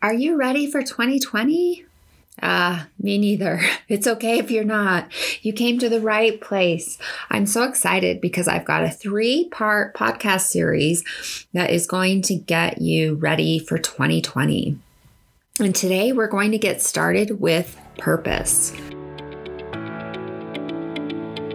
Are you ready for 2020? Ah, uh, me neither. It's okay if you're not. You came to the right place. I'm so excited because I've got a three part podcast series that is going to get you ready for 2020. And today we're going to get started with purpose.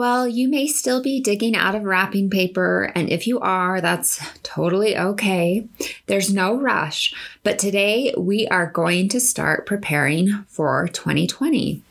Well, you may still be digging out of wrapping paper, and if you are, that's totally okay. There's no rush, but today we are going to start preparing for 2020.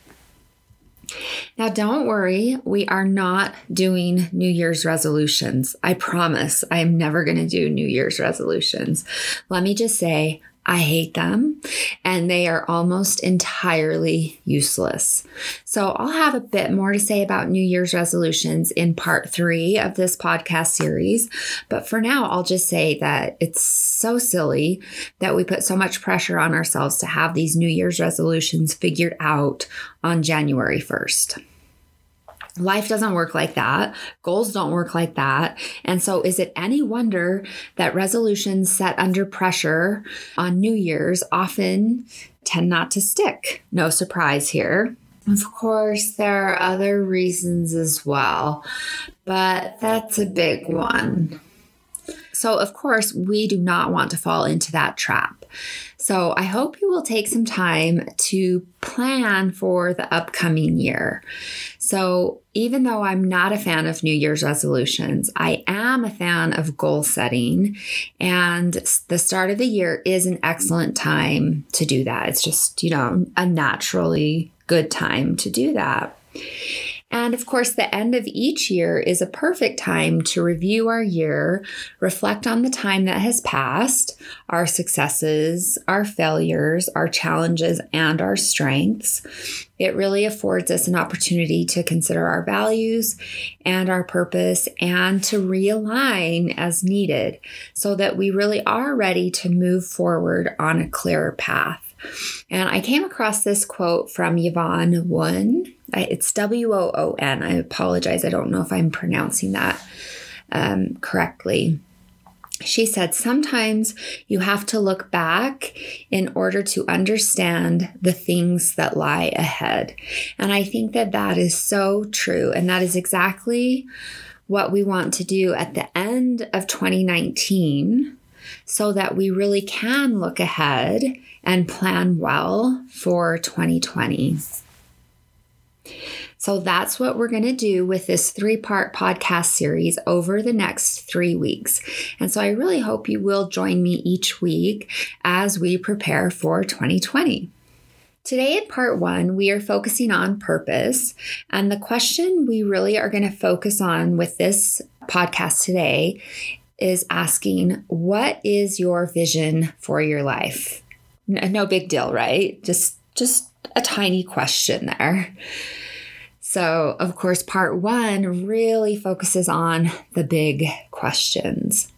Now, don't worry, we are not doing New Year's resolutions. I promise I am never going to do New Year's resolutions. Let me just say, I hate them and they are almost entirely useless. So I'll have a bit more to say about New Year's resolutions in part three of this podcast series. But for now, I'll just say that it's so silly that we put so much pressure on ourselves to have these New Year's resolutions figured out on January 1st. Life doesn't work like that. Goals don't work like that. And so, is it any wonder that resolutions set under pressure on New Year's often tend not to stick? No surprise here. Of course, there are other reasons as well, but that's a big one. So, of course, we do not want to fall into that trap. So, I hope you will take some time to plan for the upcoming year. So, even though I'm not a fan of New Year's resolutions, I am a fan of goal setting. And the start of the year is an excellent time to do that. It's just, you know, a naturally good time to do that. And of course, the end of each year is a perfect time to review our year, reflect on the time that has passed, our successes, our failures, our challenges, and our strengths. It really affords us an opportunity to consider our values and our purpose and to realign as needed so that we really are ready to move forward on a clearer path. And I came across this quote from Yvonne Woon. It's W O O N. I apologize. I don't know if I'm pronouncing that um, correctly. She said, Sometimes you have to look back in order to understand the things that lie ahead. And I think that that is so true. And that is exactly what we want to do at the end of 2019 so that we really can look ahead and plan well for 2020. So that's what we're going to do with this three part podcast series over the next three weeks. And so I really hope you will join me each week as we prepare for 2020. Today, in part one, we are focusing on purpose. And the question we really are going to focus on with this podcast today is asking, What is your vision for your life? No big deal, right? Just, just a tiny question there. So, of course, part one really focuses on the big questions.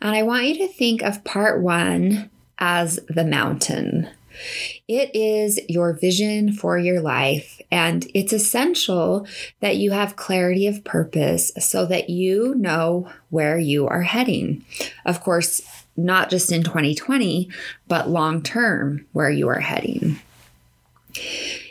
And I want you to think of part one as the mountain. It is your vision for your life, and it's essential that you have clarity of purpose so that you know where you are heading. Of course, not just in 2020, but long term, where you are heading.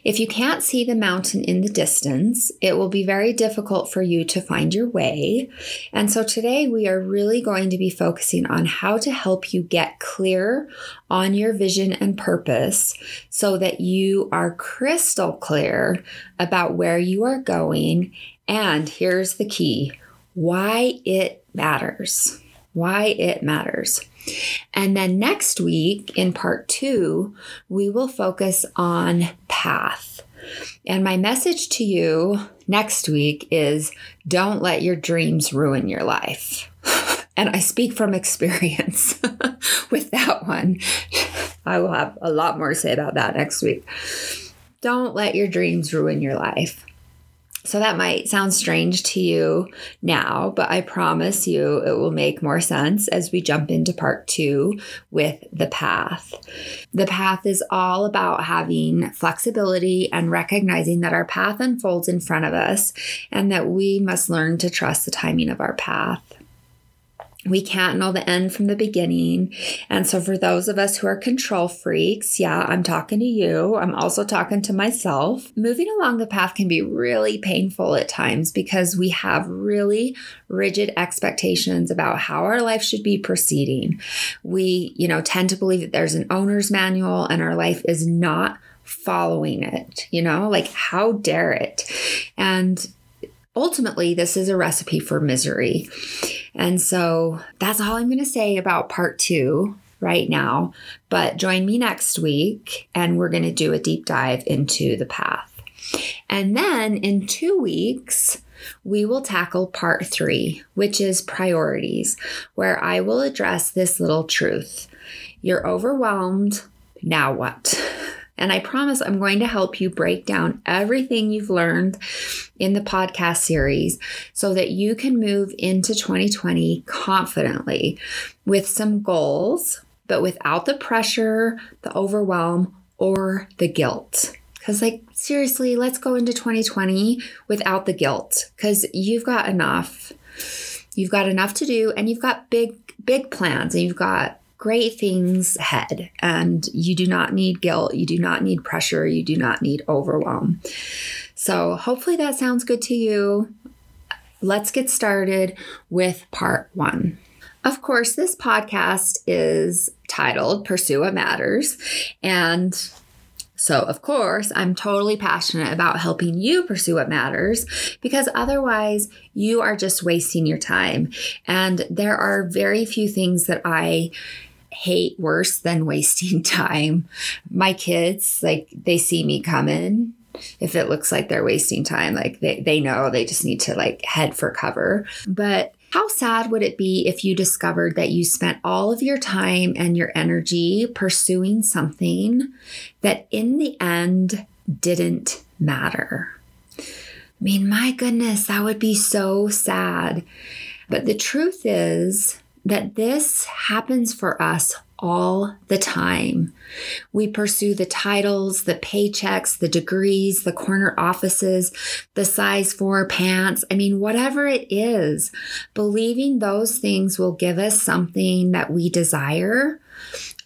If you can't see the mountain in the distance, it will be very difficult for you to find your way. And so today we are really going to be focusing on how to help you get clear on your vision and purpose so that you are crystal clear about where you are going. And here's the key why it matters. Why it matters. And then next week, in part two, we will focus on path. And my message to you next week is don't let your dreams ruin your life. and I speak from experience with that one. I will have a lot more to say about that next week. Don't let your dreams ruin your life. So that might sound strange to you now, but I promise you it will make more sense as we jump into part two with the path. The path is all about having flexibility and recognizing that our path unfolds in front of us and that we must learn to trust the timing of our path we can't know the end from the beginning. And so, for those of us who are control freaks, yeah, I'm talking to you. I'm also talking to myself. Moving along the path can be really painful at times because we have really rigid expectations about how our life should be proceeding. We, you know, tend to believe that there's an owner's manual and our life is not following it, you know, like how dare it? And ultimately, this is a recipe for misery. And so that's all I'm going to say about part two right now. But join me next week and we're going to do a deep dive into the path. And then in two weeks, we will tackle part three, which is priorities, where I will address this little truth. You're overwhelmed. Now what? And I promise I'm going to help you break down everything you've learned in the podcast series so that you can move into 2020 confidently with some goals, but without the pressure, the overwhelm, or the guilt. Because, like, seriously, let's go into 2020 without the guilt because you've got enough. You've got enough to do and you've got big, big plans and you've got great things ahead. And you do not need guilt. You do not need pressure. You do not need overwhelm. So, hopefully, that sounds good to you. Let's get started with part one. Of course, this podcast is titled Pursue What Matters. And so, of course, I'm totally passionate about helping you pursue what matters because otherwise you are just wasting your time. And there are very few things that I hate worse than wasting time. My kids, like, they see me coming. If it looks like they're wasting time, like they, they know they just need to like head for cover. But how sad would it be if you discovered that you spent all of your time and your energy pursuing something that in the end didn't matter? I mean, my goodness, that would be so sad. But the truth is that this happens for us all the time. We pursue the titles, the paychecks, the degrees, the corner offices, the size four pants. I mean, whatever it is, believing those things will give us something that we desire,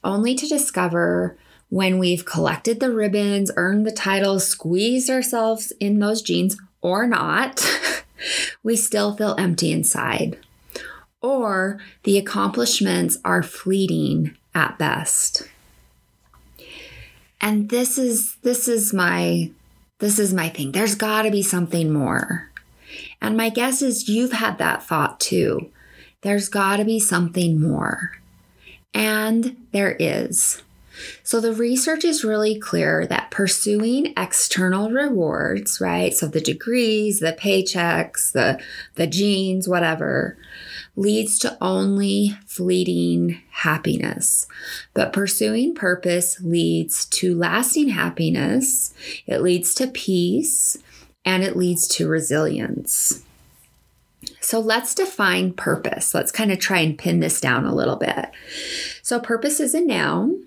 only to discover when we've collected the ribbons, earned the titles, squeezed ourselves in those jeans or not, we still feel empty inside. Or the accomplishments are fleeting at best. And this is this is my this is my thing. There's got to be something more. And my guess is you've had that thought too. There's got to be something more. And there is. So the research is really clear that pursuing external rewards, right? So the degrees, the paychecks, the the jeans, whatever, leads to only fleeting happiness. But pursuing purpose leads to lasting happiness, it leads to peace, and it leads to resilience. So let's define purpose. Let's kind of try and pin this down a little bit. So, purpose is a noun.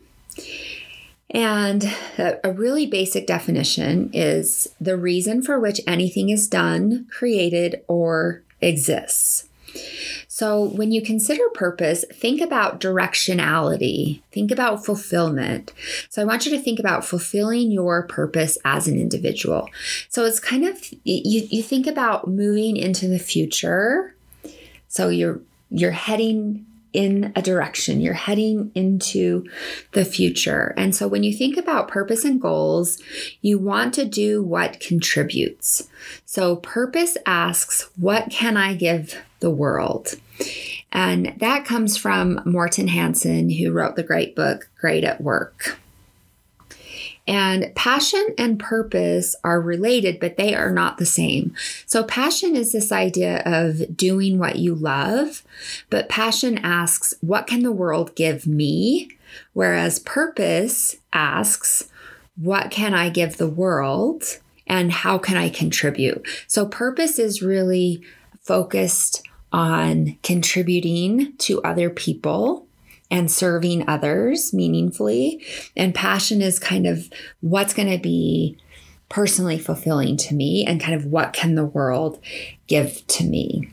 And a, really basic definition is the reason for which anything is done, created, or exists. So, when you consider purpose, think about directionality, think about fulfillment. So, I want you to think about fulfilling your purpose as an individual. So, it's kind of you, you think about moving into the future. So, you're you're heading in a direction, you're heading into the future. And so when you think about purpose and goals, you want to do what contributes. So purpose asks, What can I give the world? And that comes from Morten Hansen, who wrote the great book, Great at Work. And passion and purpose are related, but they are not the same. So, passion is this idea of doing what you love, but passion asks, What can the world give me? Whereas purpose asks, what can I give the world and how can I contribute? So purpose is really focused on contributing to other people and serving others meaningfully. And passion is kind of what's going to be personally fulfilling to me and kind of what can the world give to me.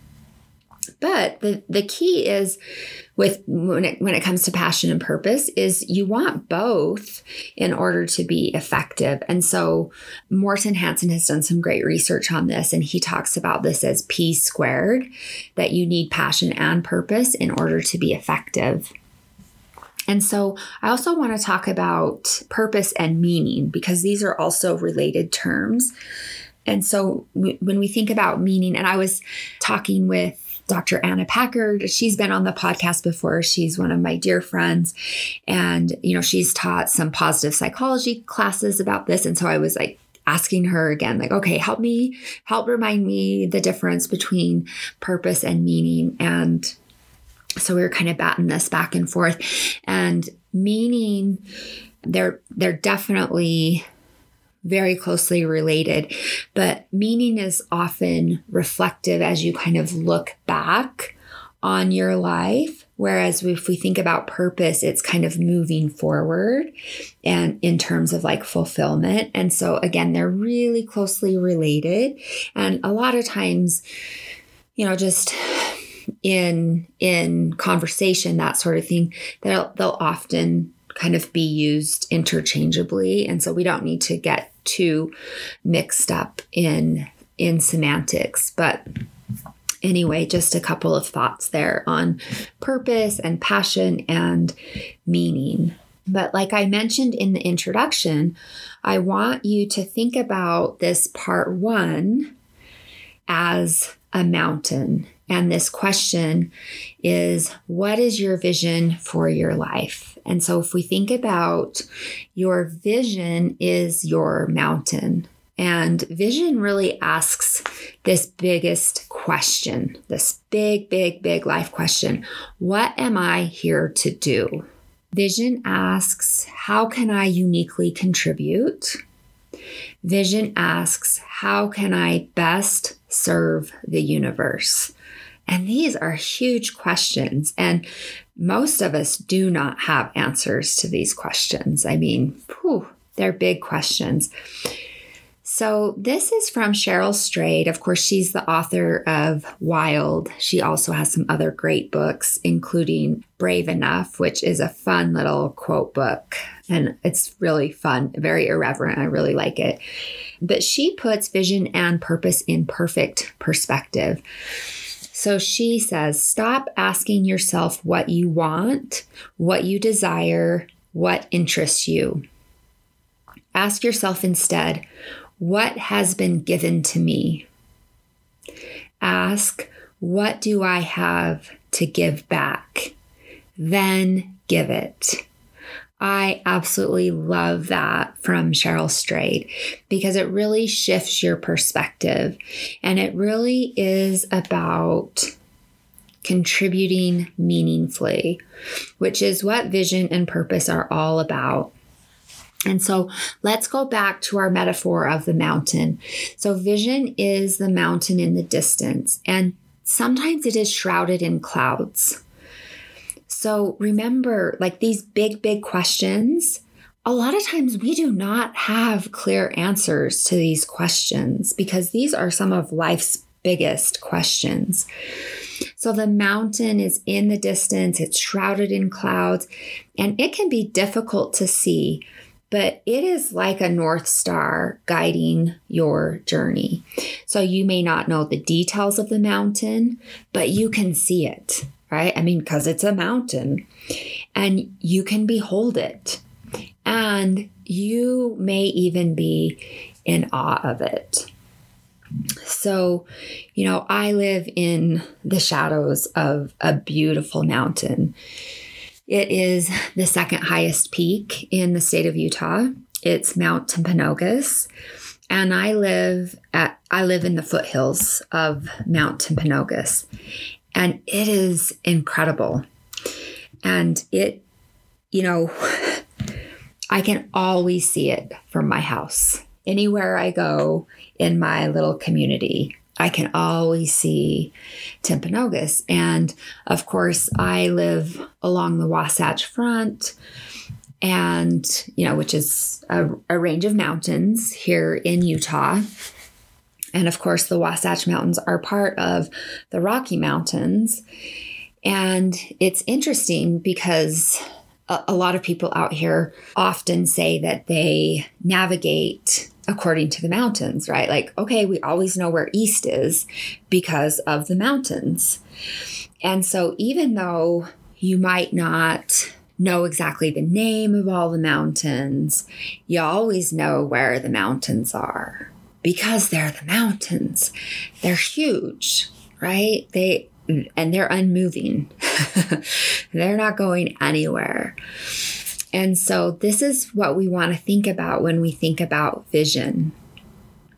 But the, the key is with when it, when it comes to passion and purpose is you want both in order to be effective. And so Morten Hansen has done some great research on this and he talks about this as P squared that you need passion and purpose in order to be effective. And so I also want to talk about purpose and meaning because these are also related terms. And so when we think about meaning, and I was talking with Dr. Anna Packard. She's been on the podcast before. She's one of my dear friends. And, you know, she's taught some positive psychology classes about this. And so I was like, asking her again like okay help me help remind me the difference between purpose and meaning and so we were kind of batting this back and forth and meaning they're they're definitely very closely related, but meaning is often reflective as you kind of look back on your life. Whereas if we think about purpose, it's kind of moving forward and in terms of like fulfillment. And so again, they're really closely related. And a lot of times, you know, just in in conversation, that sort of thing, they'll they'll often kind of be used interchangeably. And so we don't need to get too mixed up in in semantics. But anyway, just a couple of thoughts there on purpose and passion and meaning. But like I mentioned in the introduction, I want you to think about this part one as a mountain. And this question is What is your vision for your life? And so, if we think about your vision, is your mountain. And vision really asks this biggest question, this big, big, big life question What am I here to do? Vision asks, How can I uniquely contribute? Vision asks, How can I best serve the universe? And these are huge questions. And most of us do not have answers to these questions. I mean, whew, they're big questions. So, this is from Cheryl Strayed. Of course, she's the author of Wild. She also has some other great books, including Brave Enough, which is a fun little quote book. And it's really fun, very irreverent. I really like it. But she puts vision and purpose in perfect perspective. So she says, stop asking yourself what you want, what you desire, what interests you. Ask yourself instead, what has been given to me? Ask, what do I have to give back? Then give it. I absolutely love that from Cheryl Strayed because it really shifts your perspective. And it really is about contributing meaningfully, which is what vision and purpose are all about. And so let's go back to our metaphor of the mountain. So, vision is the mountain in the distance, and sometimes it is shrouded in clouds. So remember, like these big, big questions, a lot of times we do not have clear answers to these questions because these are some of life's biggest questions. So the mountain is in the distance, it's shrouded in clouds, and it can be difficult to see, but it is like a North Star guiding your journey. So you may not know the details of the mountain, but you can see it right? I mean, because it's a mountain and you can behold it. And you may even be in awe of it. So, you know, I live in the shadows of a beautiful mountain. It is the second highest peak in the state of Utah. It's Mount Timpanogos. And I live at I live in the foothills of Mount Timpanogos and it is incredible. And it you know, I can always see it from my house. Anywhere I go in my little community, I can always see Timpanogos. And of course, I live along the Wasatch Front, and, you know, which is a, a range of mountains here in Utah. And of course, the Wasatch Mountains are part of the Rocky Mountains. And it's interesting because a, a lot of people out here often say that they navigate according to the mountains, right? Like, okay, we always know where east is because of the mountains. And so, even though you might not know exactly the name of all the mountains, you always know where the mountains are because they're the mountains. They're huge, right? They and they're unmoving. they're not going anywhere. And so, this is what we want to think about when we think about vision.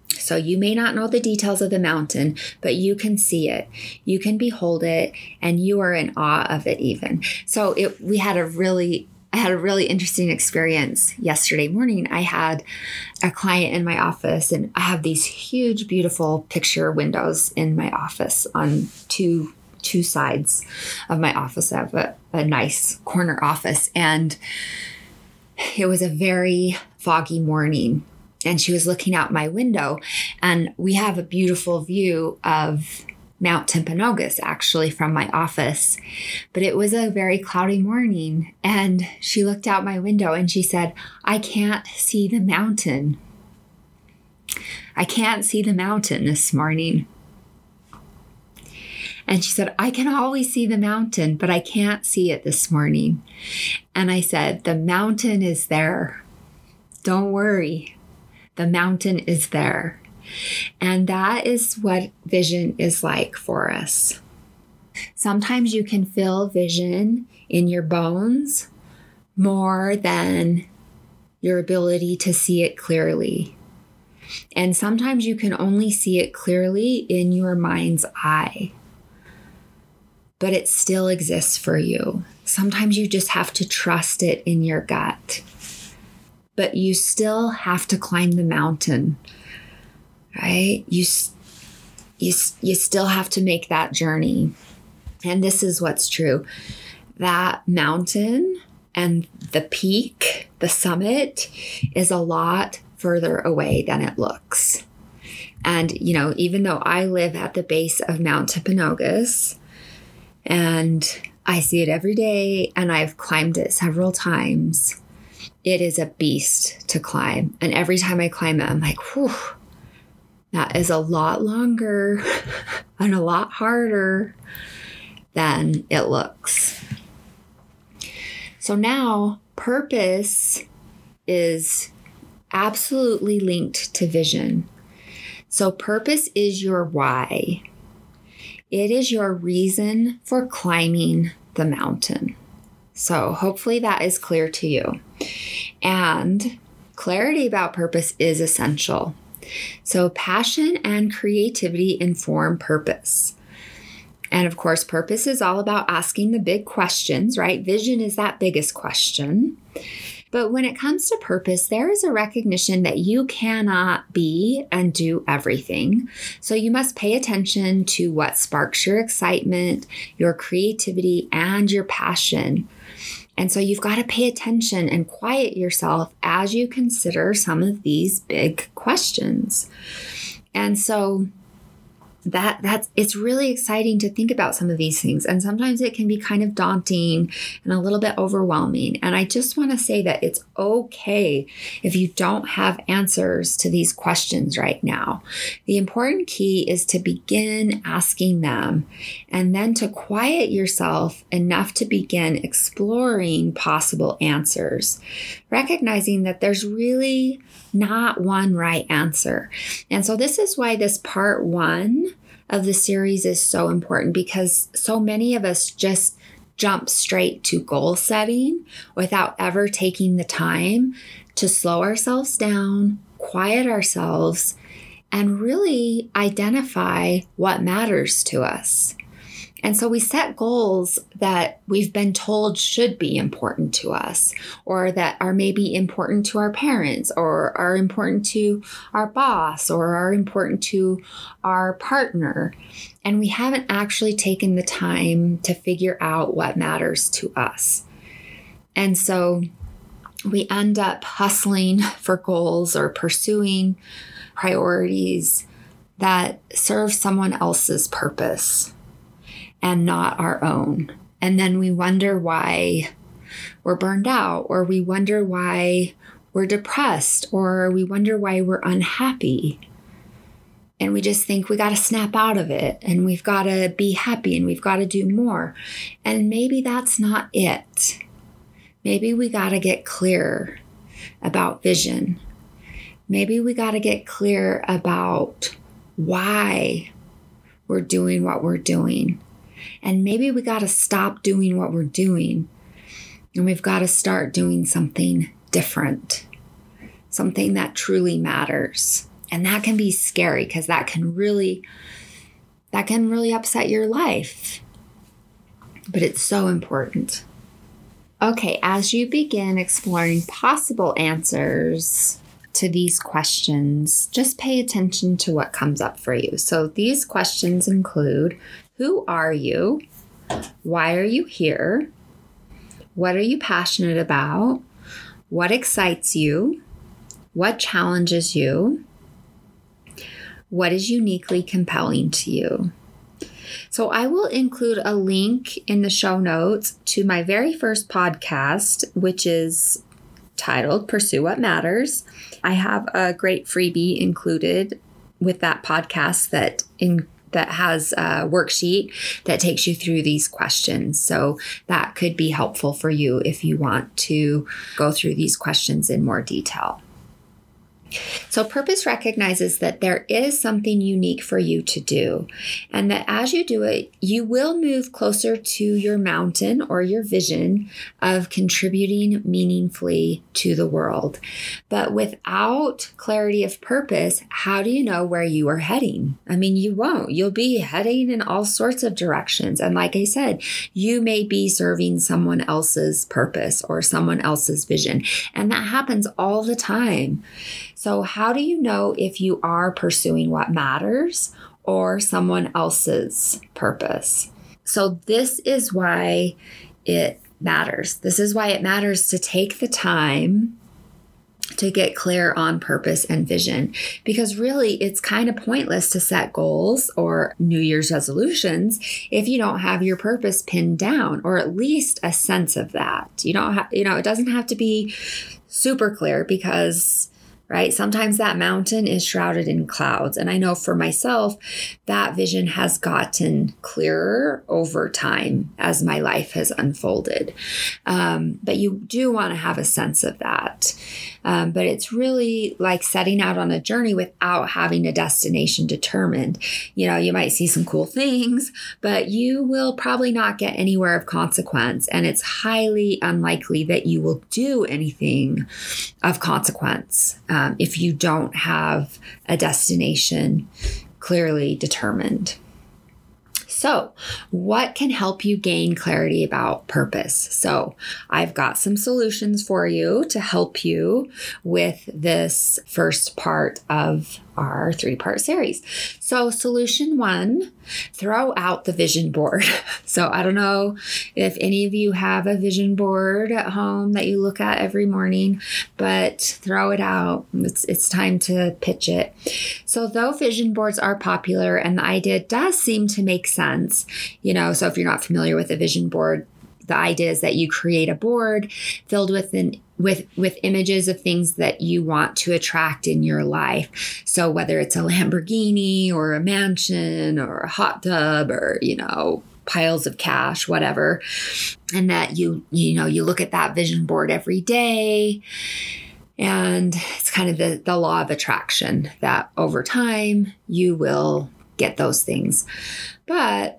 So, you may not know the details of the mountain, but you can see it, you can behold it, and you are in awe of it, even. So, it, we had a really I had a really interesting experience yesterday morning. I had a client in my office, and I have these huge, beautiful picture windows in my office on two two sides of my office. I have a, a nice corner office, and it was a very foggy morning. And she was looking out my window, and we have a beautiful view of Mount Timpanogos actually from my office. But it was a very cloudy morning, and she looked out my window and she said, I can't see the mountain. I can't see the mountain this morning. And she said, I can always see the mountain, but I can't see it this morning. And I said, The mountain is there. Don't worry. The mountain is there. And that is what vision is like for us. Sometimes you can feel vision in your bones more than your ability to see it clearly. And sometimes you can only see it clearly in your mind's eye, but it still exists for you. Sometimes you just have to trust it in your gut, but you still have to climb the mountain right? You, you, you still have to make that journey. And this is what's true that mountain and the peak, the summit, is a lot further away than it looks. And, you know, even though I live at the base of Mount Timpanogos and I see it every day and I've climbed it several times, it is a beast to climb. And every time I climb it, I'm like, whew, that is a lot longer and a lot harder than it looks. So now, purpose is absolutely linked to vision. So, purpose is your why, it is your reason for climbing the mountain. So, hopefully, that is clear to you. And clarity about purpose is essential. So, passion and creativity inform purpose. And of course, purpose is all about asking the big questions, right? Vision is that biggest question. But when it comes to purpose, there is a recognition that you cannot be and do everything. So you must pay attention to what sparks your excitement, your creativity, and your passion. And so you've got to pay attention and quiet yourself as you consider some of these big questions. And so that that's it's really exciting to think about some of these things. And sometimes it can be kind of daunting and a little bit overwhelming. And i just want to say that it's okay if you don't have answers to these questions right now. The important key is to begin asking them and then to quiet yourself enough to begin exploring possible answers recognizing that there's really not one right answer. And so, this is why this part one of the series is so important because so many of us just jump straight to goal setting without ever taking the time to slow ourselves down, quiet ourselves, and really identify what matters to us. And so we set goals that we've been told should be important to us, or that are maybe important to our parents, or are important to our boss, or are important to our partner. And we haven't actually taken the time to figure out what matters to us. And so we end up hustling for goals or pursuing priorities that serve someone else's purpose and not our own. And then we wonder why we're burned out, or we wonder why we're depressed, or we wonder why we're unhappy. And we just think we got to snap out of it and we've got to be happy and we've got to do more. And maybe that's not it. Maybe we got to get clear about vision. Maybe we got to get clear about why we're doing what we're doing. And maybe we got to stop doing what we're doing and we've got to start doing something different, something that truly matters. And that can be scary because that can really that can really upset your life. But it's so important. Okay, as you begin exploring possible answers to these questions, just pay attention to what comes up for you. So, these questions include who are you? Why are you here? What are you passionate about? What excites you? What challenges you? What is uniquely compelling to you? So, I will include a link in the show notes to my very first podcast, which is titled Pursue What Matters. I have a great freebie included with that podcast that in that has a worksheet that takes you through these questions. So that could be helpful for you if you want to go through these questions in more detail. So, purpose recognizes that there is something unique for you to do, and that as you do it, you will move closer to your mountain or your vision of contributing meaningfully to the world. But without clarity of purpose, how do you know where you are heading? I mean, you won't. You'll be heading in all sorts of directions. And like I said, you may be serving someone else's purpose or someone else's vision, and that happens all the time. So, how do you know if you are pursuing what matters or someone else's purpose? So, this is why it matters. This is why it matters to take the time to get clear on purpose and vision because really it's kind of pointless to set goals or new year's resolutions if you don't have your purpose pinned down or at least a sense of that you don't have you know it doesn't have to be super clear because right? Sometimes that mountain is shrouded in clouds. And I know for myself, that vision has gotten clearer over time as my life has unfolded. Um, but you do want to have a sense of that. Um, but it's really like setting out on a journey without having a destination determined. You know, you might see some cool things, but you will probably not get anywhere of consequence. And it's highly unlikely that you will do anything of consequence um, if you don't have a destination clearly determined. So, what can help you gain clarity about purpose? So, I've got some solutions for you to help you with this first part of our three part series. So, solution one throw out the vision board. So, I don't know if any of you have a vision board at home that you look at every morning, but throw it out. It's, it's time to pitch it. So, though vision boards are popular and the idea does seem to make sense, you know, so if you're not familiar with a vision board, the idea is that you create a board filled with an with with images of things that you want to attract in your life. So whether it's a Lamborghini or a mansion or a hot tub or you know piles of cash whatever and that you you know you look at that vision board every day and it's kind of the, the law of attraction that over time you will get those things but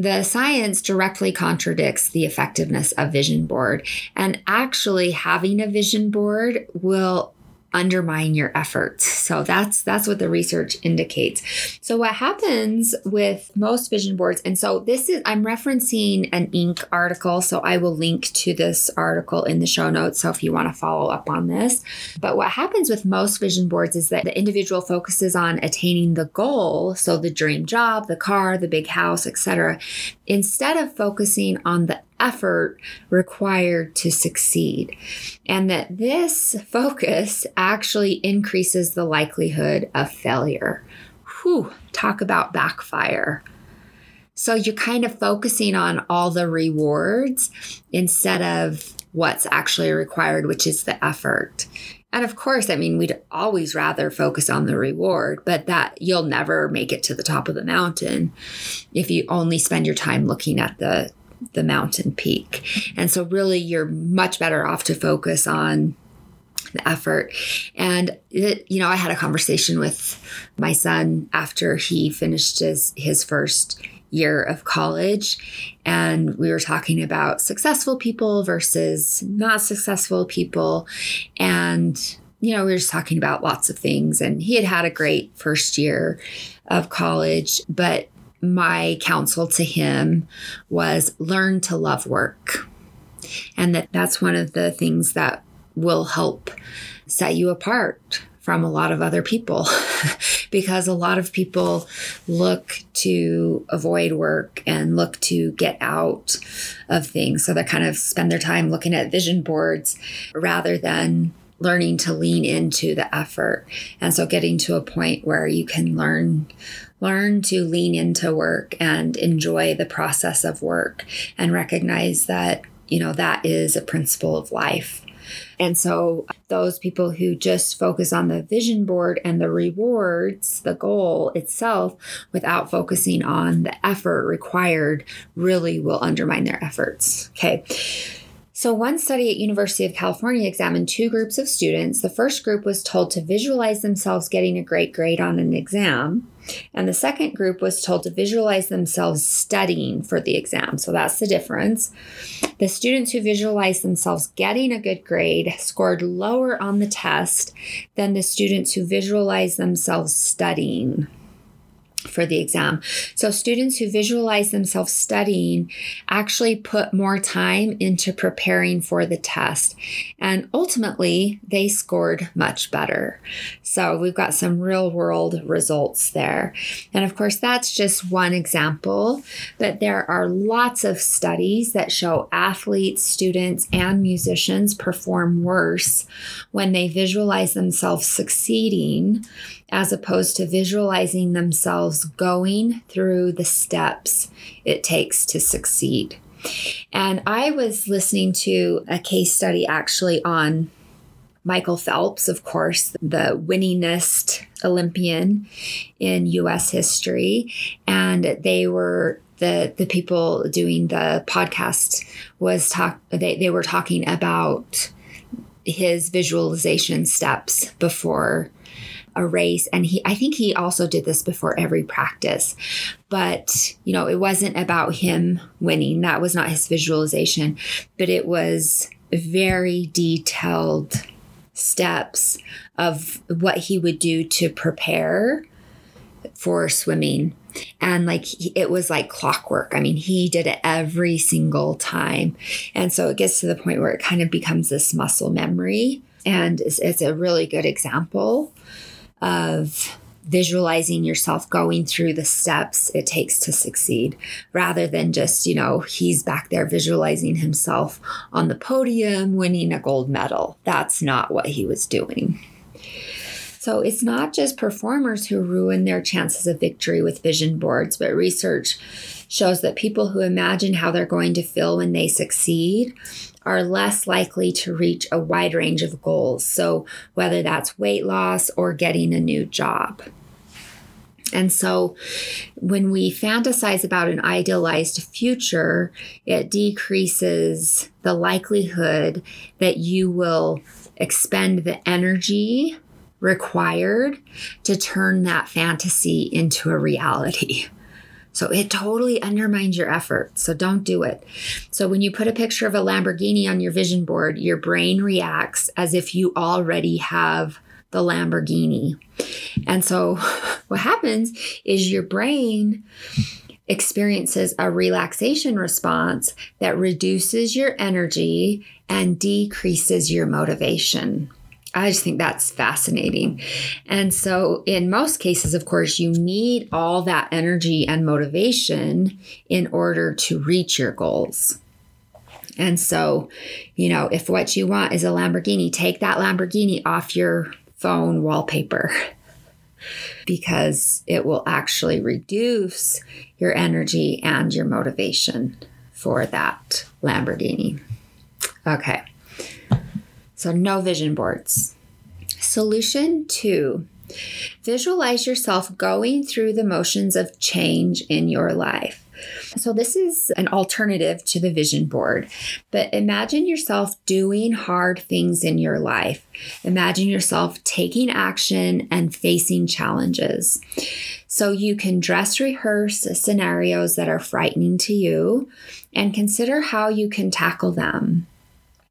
the science directly contradicts the effectiveness of vision board. And actually having a vision board will undermine your efforts. So that's that's what the research indicates. So what happens with most vision boards and so this is I'm referencing an Inc article so I will link to this article in the show notes so if you want to follow up on this. But what happens with most vision boards is that the individual focuses on attaining the goal, so the dream job, the car, the big house, etc., instead of focusing on the effort required to succeed. And that this focus actually increases the likelihood of failure. Whew, talk about backfire. So you're kind of focusing on all the rewards instead of what's actually required, which is the effort. And of course, I mean, we'd always rather focus on the reward, but that you'll never make it to the top of the mountain if you only spend your time looking at the the mountain peak. And so really you're much better off to focus on the effort. And it, you know, I had a conversation with my son after he finished his his first year of college and we were talking about successful people versus not successful people and you know we were just talking about lots of things and he had had a great first year of college but my counsel to him was learn to love work and that that's one of the things that will help set you apart from a lot of other people because a lot of people look to avoid work and look to get out of things. So they kind of spend their time looking at vision boards rather than learning to lean into the effort. And so getting to a point where you can learn learn to lean into work and enjoy the process of work and recognize that you know that is a principle of life and so, those people who just focus on the vision board and the rewards, the goal itself, without focusing on the effort required, really will undermine their efforts. Okay. So, one study at University of California examined two groups of students. The first group was told to visualize themselves getting a great grade on an exam, and the second group was told to visualize themselves studying for the exam. So, that's the difference. The students who visualized themselves getting a good grade scored lower on the test than the students who visualized themselves studying for the exam. So, students who visualize themselves studying actually put more time into preparing for the test. And ultimately, they scored much better. So, we've got some real world results there. And of course, that's just one example, but there are lots of studies that show athletes, students, and musicians perform worse when they visualize themselves succeeding as opposed to visualizing themselves going through the steps it takes to succeed. And I was listening to a case study actually on Michael Phelps, of course, the winningest Olympian in US history. And they were the the people doing the podcast was talk they, they were talking about his visualization steps before a race and he I think he also did this before every practice. But, you know, it wasn't about him winning. That was not his visualization, but it was very detailed steps of what he would do to prepare for swimming and like it was like clockwork i mean he did it every single time and so it gets to the point where it kind of becomes this muscle memory and it's, it's a really good example of visualizing yourself going through the steps it takes to succeed rather than just, you know, he's back there visualizing himself on the podium winning a gold medal. That's not what he was doing. So it's not just performers who ruin their chances of victory with vision boards, but research shows that people who imagine how they're going to feel when they succeed are less likely to reach a wide range of goals. So, whether that's weight loss or getting a new job. And so, when we fantasize about an idealized future, it decreases the likelihood that you will expend the energy required to turn that fantasy into a reality. So it totally undermines your effort. So don't do it. So when you put a picture of a Lamborghini on your vision board, your brain reacts as if you already have the Lamborghini. And so what happens is your brain experiences a relaxation response that reduces your energy and decreases your motivation. I just think that's fascinating. And so, in most cases, of course, you need all that energy and motivation in order to reach your goals. And so, you know, if what you want is a Lamborghini, take that Lamborghini off your phone wallpaper because it will actually reduce your energy and your motivation for that Lamborghini. Okay. So, no vision boards. Solution two visualize yourself going through the motions of change in your life. So, this is an alternative to the vision board, but imagine yourself doing hard things in your life. Imagine yourself taking action and facing challenges. So, you can dress rehearse scenarios that are frightening to you and consider how you can tackle them.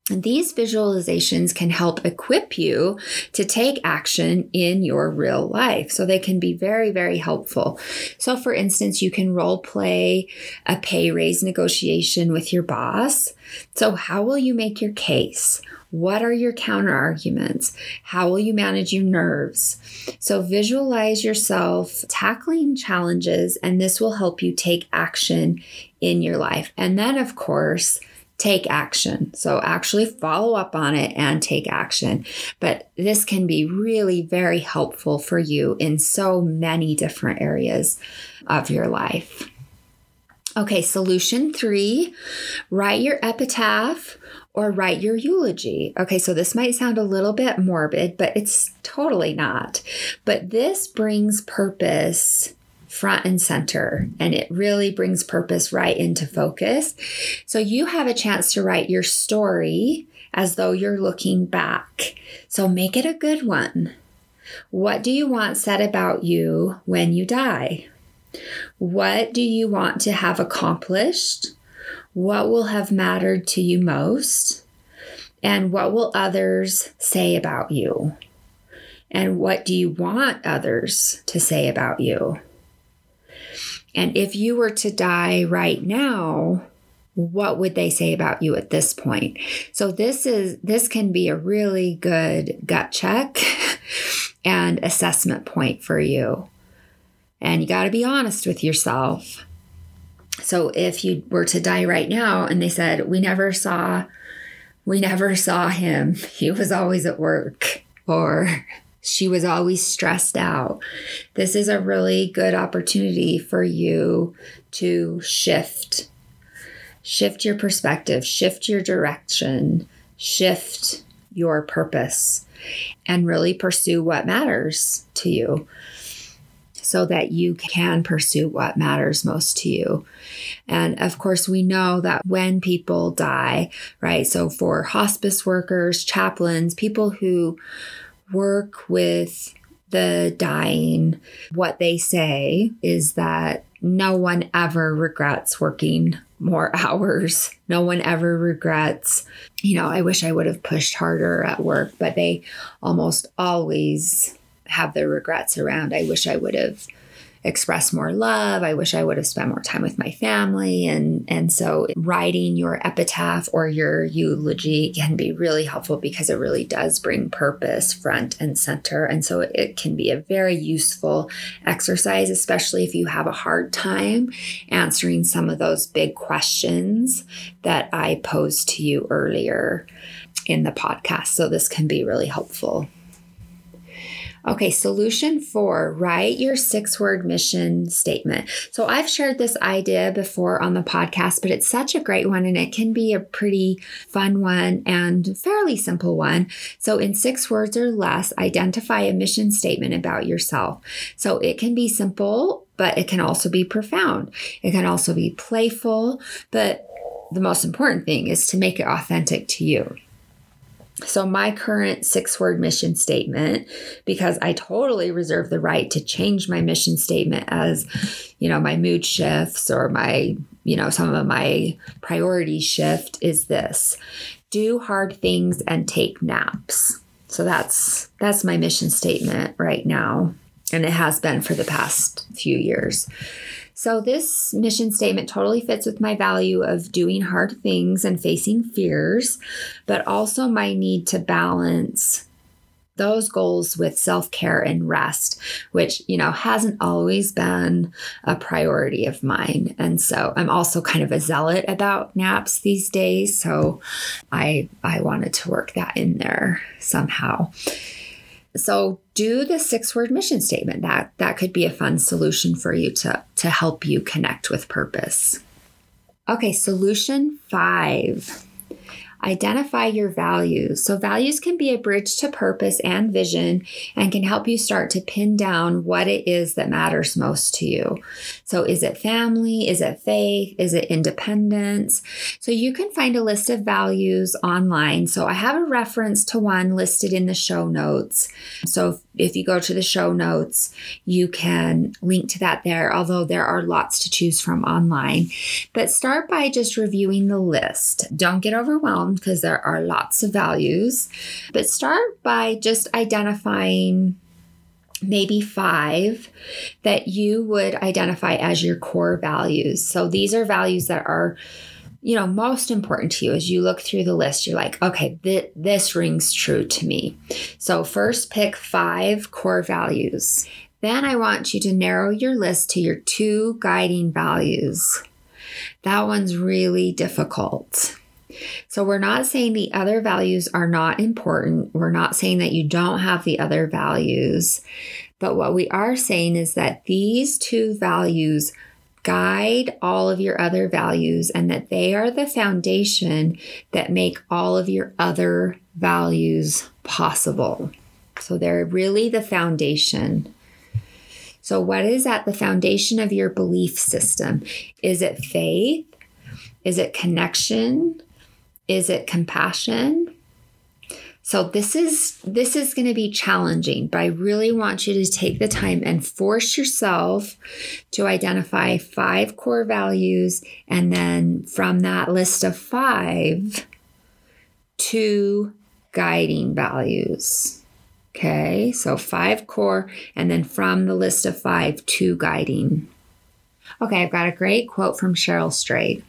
These visualizations can help equip you to take action in your real life. So they can be very, very helpful. So, for instance, you can role play a pay raise negotiation with your boss. So, how will you make your case? What are your counter arguments? How will you manage your nerves? So, visualize yourself tackling challenges, and this will help you take action in your life. And then, of course, take action. So actually follow up on it and take action. But this can be really very helpful for you in so many different areas of your life. Okay, solution three write your epitaph or write your eulogy. Okay, so this might sound a little bit morbid, but it's totally not. But this brings purpose front and center and it really brings purpose right into focus. So you have a chance to write your story as though you're looking back. So make it a good one. What do you want said about you when you die? What do you want to have accomplished? What will have mattered to you most? And what will others say about you? And what do you want others to say about you? And if you were to die right now, what would they say about you at this point? So this is this can be a really good gut check and assessment point for you. And you got to be honest with yourself. So if you were to die right now and they said, "We never saw we never saw him. He was always at work." Or she was always stressed out. This is a really good opportunity for you to shift. Shift your perspective, shift your direction, shift your purpose, and really pursue what matters to you so that you can pursue what matters most to you. And of course, we know that when people die, right? So for hospice workers, chaplains, people who work with the dying, what they say is that no one ever regrets working more hours. No one ever regrets, you know, I wish I would have pushed harder at work, but they almost always have their regrets around. I wish I would have express more love. I wish I would have spent more time with my family. And, and so writing your epitaph or your eulogy can be really helpful because it really does bring purpose front and center. And so it can be a very useful exercise, especially if you have a hard time answering some of those big questions that I posed to you earlier in the podcast. So this can be really helpful. Okay, solution four write your six word mission statement. So I've shared this idea before on the podcast, but it's such a great one and it can be a pretty fun one and fairly simple one. So, in six words or less, identify a mission statement about yourself. So it can be simple, but it can also be profound. It can also be playful, but the most important thing is to make it authentic to you. So, my current six word mission statement, because I totally reserve the right to change my mission statement as, you know, my mood shifts or my, you know, some of my priorities shift, is this do hard things and take naps. So that's that's my mission statement right now and it has been for the past few years. So, this mission statement totally fits with my value of doing hard things and facing fears, but also my need to balance those goals with self care and rest, which, you know, hasn't always been a priority of mine. And so I'm also kind of a zealot about naps these days. So I, I wanted to work that in there somehow. So do the six word mission statement. That that could be a fun solution for you to to help you connect with purpose. Okay, solution 5. Identify your values. So, values can be a bridge to purpose and vision and can help you start to pin down what it is that matters most to you. So, is it family? Is it faith? Is it independence? So, you can find a list of values online. So, I have a reference to one listed in the show notes. So, if you go to the show notes, you can link to that there, although there are lots to choose from online. But start by just reviewing the list. Don't get overwhelmed Um, because there are lots of values, but start by just identifying maybe five that you would identify as your core values. So these are values that are you know most important to you. As you look through the list you're like okay th- this rings true to me. So first pick five core values. Then i want you to narrow your list to your two guiding values. That one's really difficult so we're not saying the other values are not important. We're not saying that you don't have the other values. But what we are saying is that these two values guide all of your other values and that they are the foundation that make all of your other values possible. So they're really the foundation. So, what is at the foundation of your belief system? Is it faith? Is it connection? Is it compassion? So this is this is going to be challenging, but I really want you to take the time and force yourself to identify five core values and then from that list of 5 two guiding values. Okay? So 5 core and then from the list of 5 two guiding. Okay, I've got a great quote from Cheryl Strayed.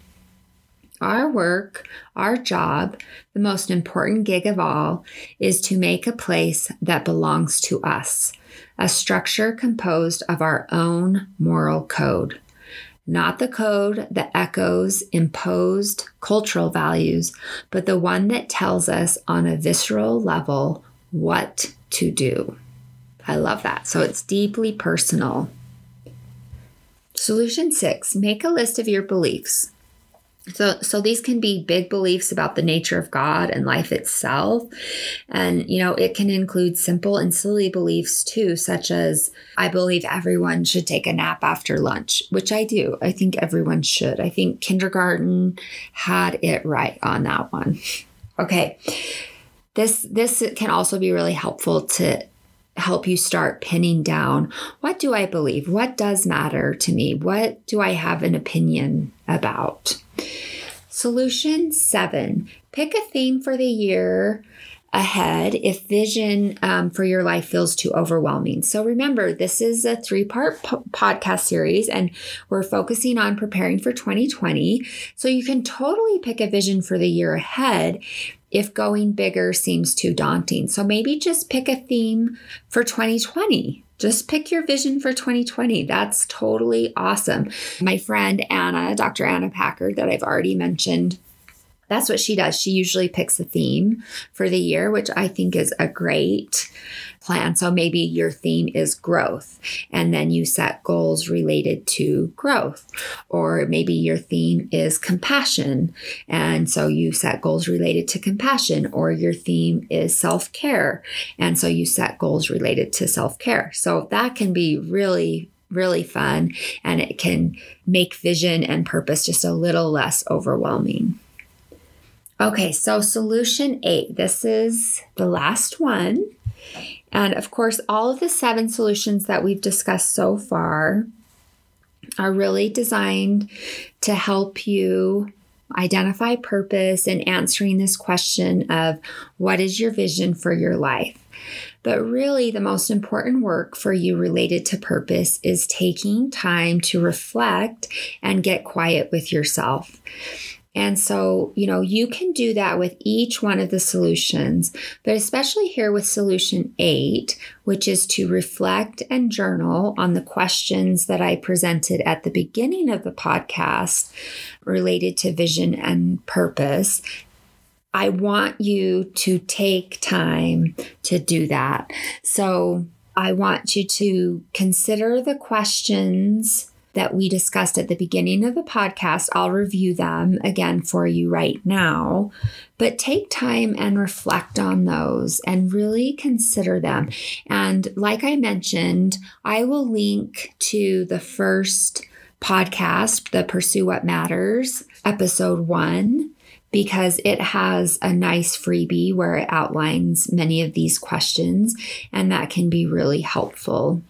Our work, our job, the most important gig of all, is to make a place that belongs to us, a structure composed of our own moral code. Not the code that echoes imposed cultural values, but the one that tells us on a visceral level what to do. I love that. So it's deeply personal. Solution six make a list of your beliefs. So, so these can be big beliefs about the nature of God and life itself. And, you know, it can include simple and silly beliefs too, such as I believe everyone should take a nap after lunch, which I do. I think everyone should. I think kindergarten had it right on that one. Okay. This this can also be really helpful to help you start pinning down what do I believe? What does matter to me? What do I have an opinion about? Solution seven pick a theme for the year ahead if vision um, for your life feels too overwhelming. So remember, this is a three part po- podcast series, and we're focusing on preparing for 2020. So you can totally pick a vision for the year ahead if going bigger seems too daunting. So maybe just pick a theme for 2020. Just pick your vision for 2020. That's totally awesome. My friend Anna, Dr. Anna Packard, that I've already mentioned, that's what she does. She usually picks a theme for the year, which I think is a great plan. So maybe your theme is growth, and then you set goals related to growth. Or maybe your theme is compassion, and so you set goals related to compassion. Or your theme is self care, and so you set goals related to self care. So that can be really really fun and it can make vision and purpose just a little less overwhelming. Okay, so solution eight. This is the last one. And of course, all of the seven solutions that we've discussed so far are really designed to help you identify purpose and answering this question of what is your vision for your life. But really, the most important work for you related to purpose is taking time to reflect and get quiet with yourself. And so, you know, you can do that with each one of the solutions, but especially here with solution eight, which is to reflect and journal on the questions that I presented at the beginning of the podcast related to vision and purpose. I want you to take time to do that. So, I want you to consider the questions that we discussed at the beginning of the podcast. I'll review them again for you right now, but take time and reflect on those and really consider them. And like I mentioned, I will link to the first podcast, the Pursue What Matters, episode one because it has a nice freebie where it outlines many of these questions, and that can be really helpful.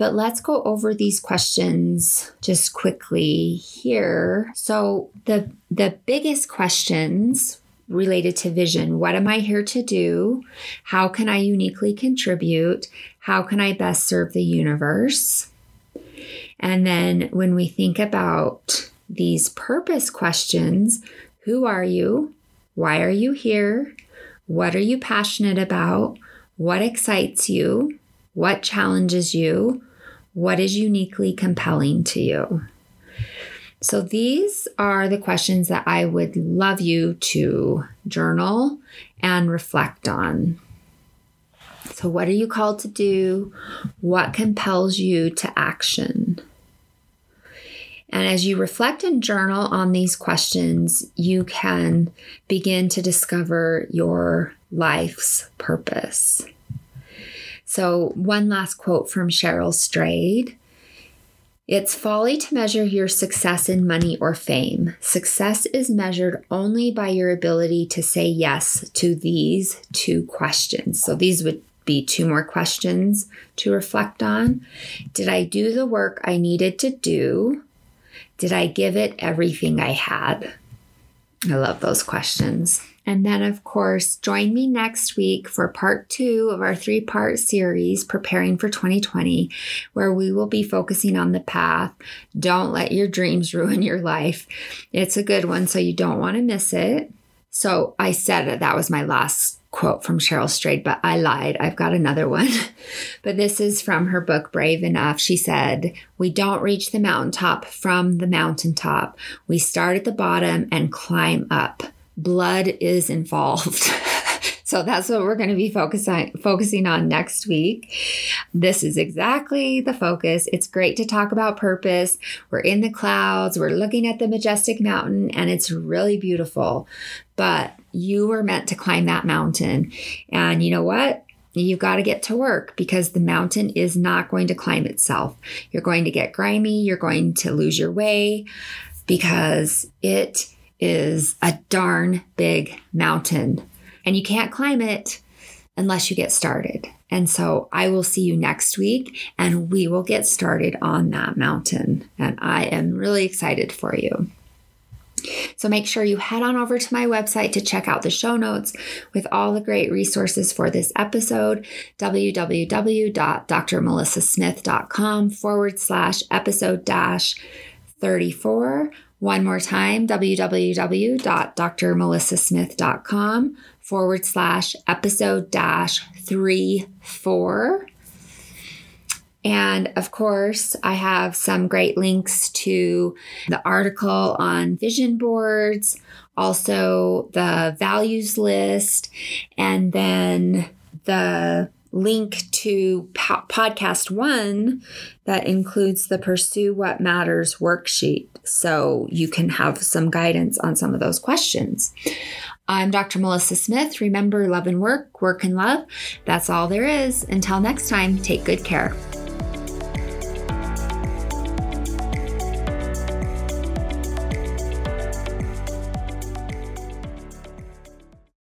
But let's go over these questions just quickly here. So the the biggest questions related to vision, what am I here to do? How can I uniquely contribute? How can I best serve the universe? And then when we think about these purpose questions, who are you? Why are you here? What are you passionate about? What excites you? What challenges you? What is uniquely compelling to you? So, these are the questions that I would love you to journal and reflect on. So, what are you called to do? What compels you to action? And as you reflect and journal on these questions, you can begin to discover your life's purpose. So, one last quote from Cheryl Strayed. It's folly to measure your success in money or fame. Success is measured only by your ability to say yes to these two questions. So, these would be two more questions to reflect on. Did I do the work I needed to do? Did I give it everything I had? I love those questions. And then, of course, join me next week for part two of our three part series, Preparing for 2020, where we will be focusing on the path. Don't let your dreams ruin your life. It's a good one, so you don't want to miss it. So I said that that was my last quote from Cheryl Strayed, but I lied. I've got another one. but this is from her book, Brave Enough. She said, We don't reach the mountaintop from the mountaintop. We start at the bottom and climb up blood is involved. so that's what we're going to be focusing focusing on next week. This is exactly the focus. It's great to talk about purpose. We're in the clouds, we're looking at the majestic mountain and it's really beautiful. But you were meant to climb that mountain. And you know what? You've got to get to work because the mountain is not going to climb itself. You're going to get grimy, you're going to lose your way because it is a darn big mountain and you can't climb it unless you get started. And so I will see you next week and we will get started on that mountain. And I am really excited for you. So make sure you head on over to my website to check out the show notes with all the great resources for this episode www.drmelissasmith.com forward slash episode dash 34 one more time, www.drmelissasmith.com forward slash episode dash three four. And of course, I have some great links to the article on vision boards, also the values list, and then the link to po- podcast one that includes the Pursue What Matters worksheet. So you can have some guidance on some of those questions. I'm Dr. Melissa Smith. Remember, love and work, work and love. That's all there is. Until next time, take good care.